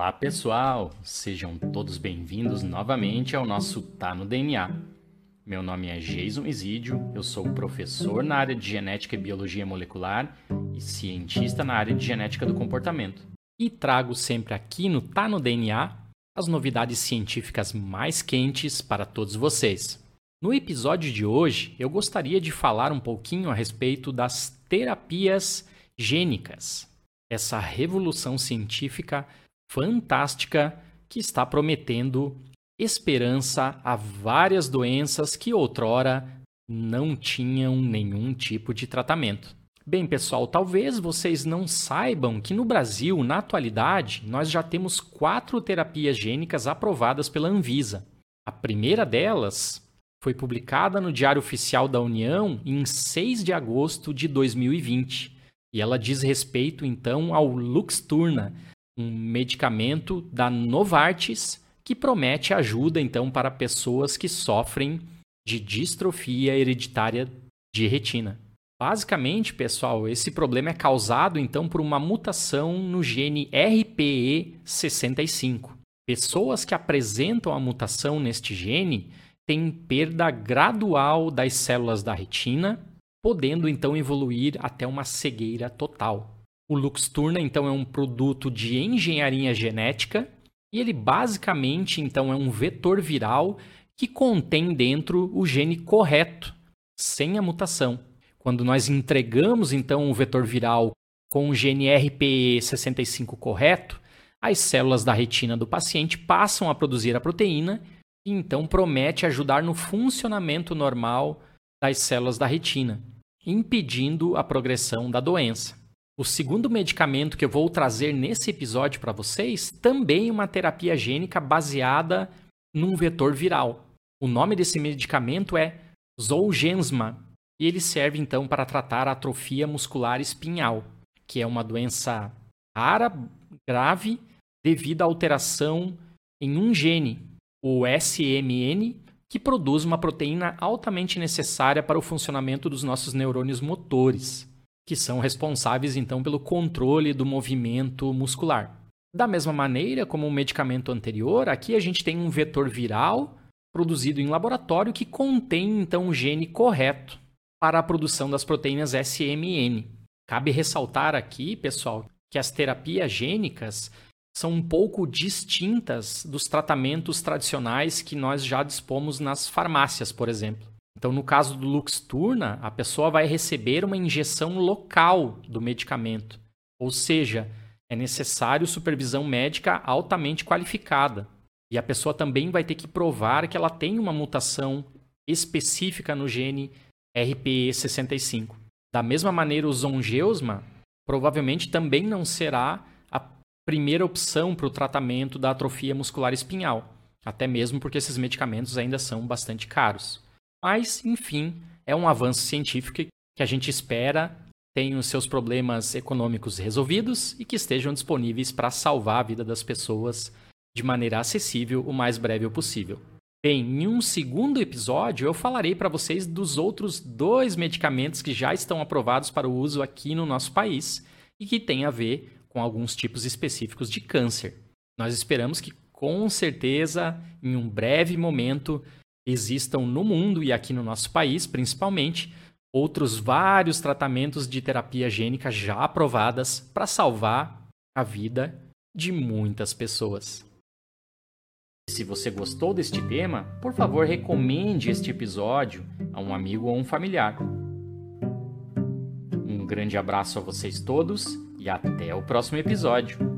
Olá pessoal, sejam todos bem-vindos novamente ao nosso Tá no DNA. Meu nome é Jason Isidio, eu sou professor na área de genética e biologia molecular e cientista na área de genética do comportamento. E trago sempre aqui no Tá no DNA as novidades científicas mais quentes para todos vocês. No episódio de hoje, eu gostaria de falar um pouquinho a respeito das terapias gênicas. Essa revolução científica fantástica que está prometendo esperança a várias doenças que outrora não tinham nenhum tipo de tratamento. Bem, pessoal, talvez vocês não saibam que no Brasil, na atualidade, nós já temos quatro terapias gênicas aprovadas pela Anvisa. A primeira delas foi publicada no Diário Oficial da União em 6 de agosto de 2020. E ela diz respeito, então, ao Luxturna, um medicamento da Novartis que promete ajuda então para pessoas que sofrem de distrofia hereditária de retina. Basicamente, pessoal, esse problema é causado então por uma mutação no gene RPE65. Pessoas que apresentam a mutação neste gene têm perda gradual das células da retina, podendo então evoluir até uma cegueira total. O Luxturna, então, é um produto de engenharia genética e ele basicamente, então, é um vetor viral que contém dentro o gene correto, sem a mutação. Quando nós entregamos, então, o vetor viral com o gene RPE65 correto, as células da retina do paciente passam a produzir a proteína e então promete ajudar no funcionamento normal das células da retina, impedindo a progressão da doença. O segundo medicamento que eu vou trazer nesse episódio para vocês também é uma terapia gênica baseada num vetor viral. O nome desse medicamento é Zolgensma e ele serve então para tratar a atrofia muscular espinhal, que é uma doença rara, grave, devido à alteração em um gene, o SMN, que produz uma proteína altamente necessária para o funcionamento dos nossos neurônios motores que são responsáveis então pelo controle do movimento muscular. Da mesma maneira como o medicamento anterior, aqui a gente tem um vetor viral produzido em laboratório que contém então o gene correto para a produção das proteínas SMN. Cabe ressaltar aqui, pessoal, que as terapias gênicas são um pouco distintas dos tratamentos tradicionais que nós já dispomos nas farmácias, por exemplo. Então, no caso do Luxturna, a pessoa vai receber uma injeção local do medicamento. Ou seja, é necessário supervisão médica altamente qualificada. E a pessoa também vai ter que provar que ela tem uma mutação específica no gene RPE65. Da mesma maneira, o Zongeusma provavelmente também não será a primeira opção para o tratamento da atrofia muscular espinhal, até mesmo porque esses medicamentos ainda são bastante caros. Mas, enfim, é um avanço científico que a gente espera tenha os seus problemas econômicos resolvidos e que estejam disponíveis para salvar a vida das pessoas de maneira acessível o mais breve possível. Bem, em um segundo episódio eu falarei para vocês dos outros dois medicamentos que já estão aprovados para o uso aqui no nosso país e que têm a ver com alguns tipos específicos de câncer. Nós esperamos que, com certeza, em um breve momento, existam no mundo e aqui no nosso país, principalmente, outros vários tratamentos de terapia gênica já aprovadas para salvar a vida de muitas pessoas. Se você gostou deste tema, por favor, recomende este episódio a um amigo ou um familiar. Um grande abraço a vocês todos e até o próximo episódio.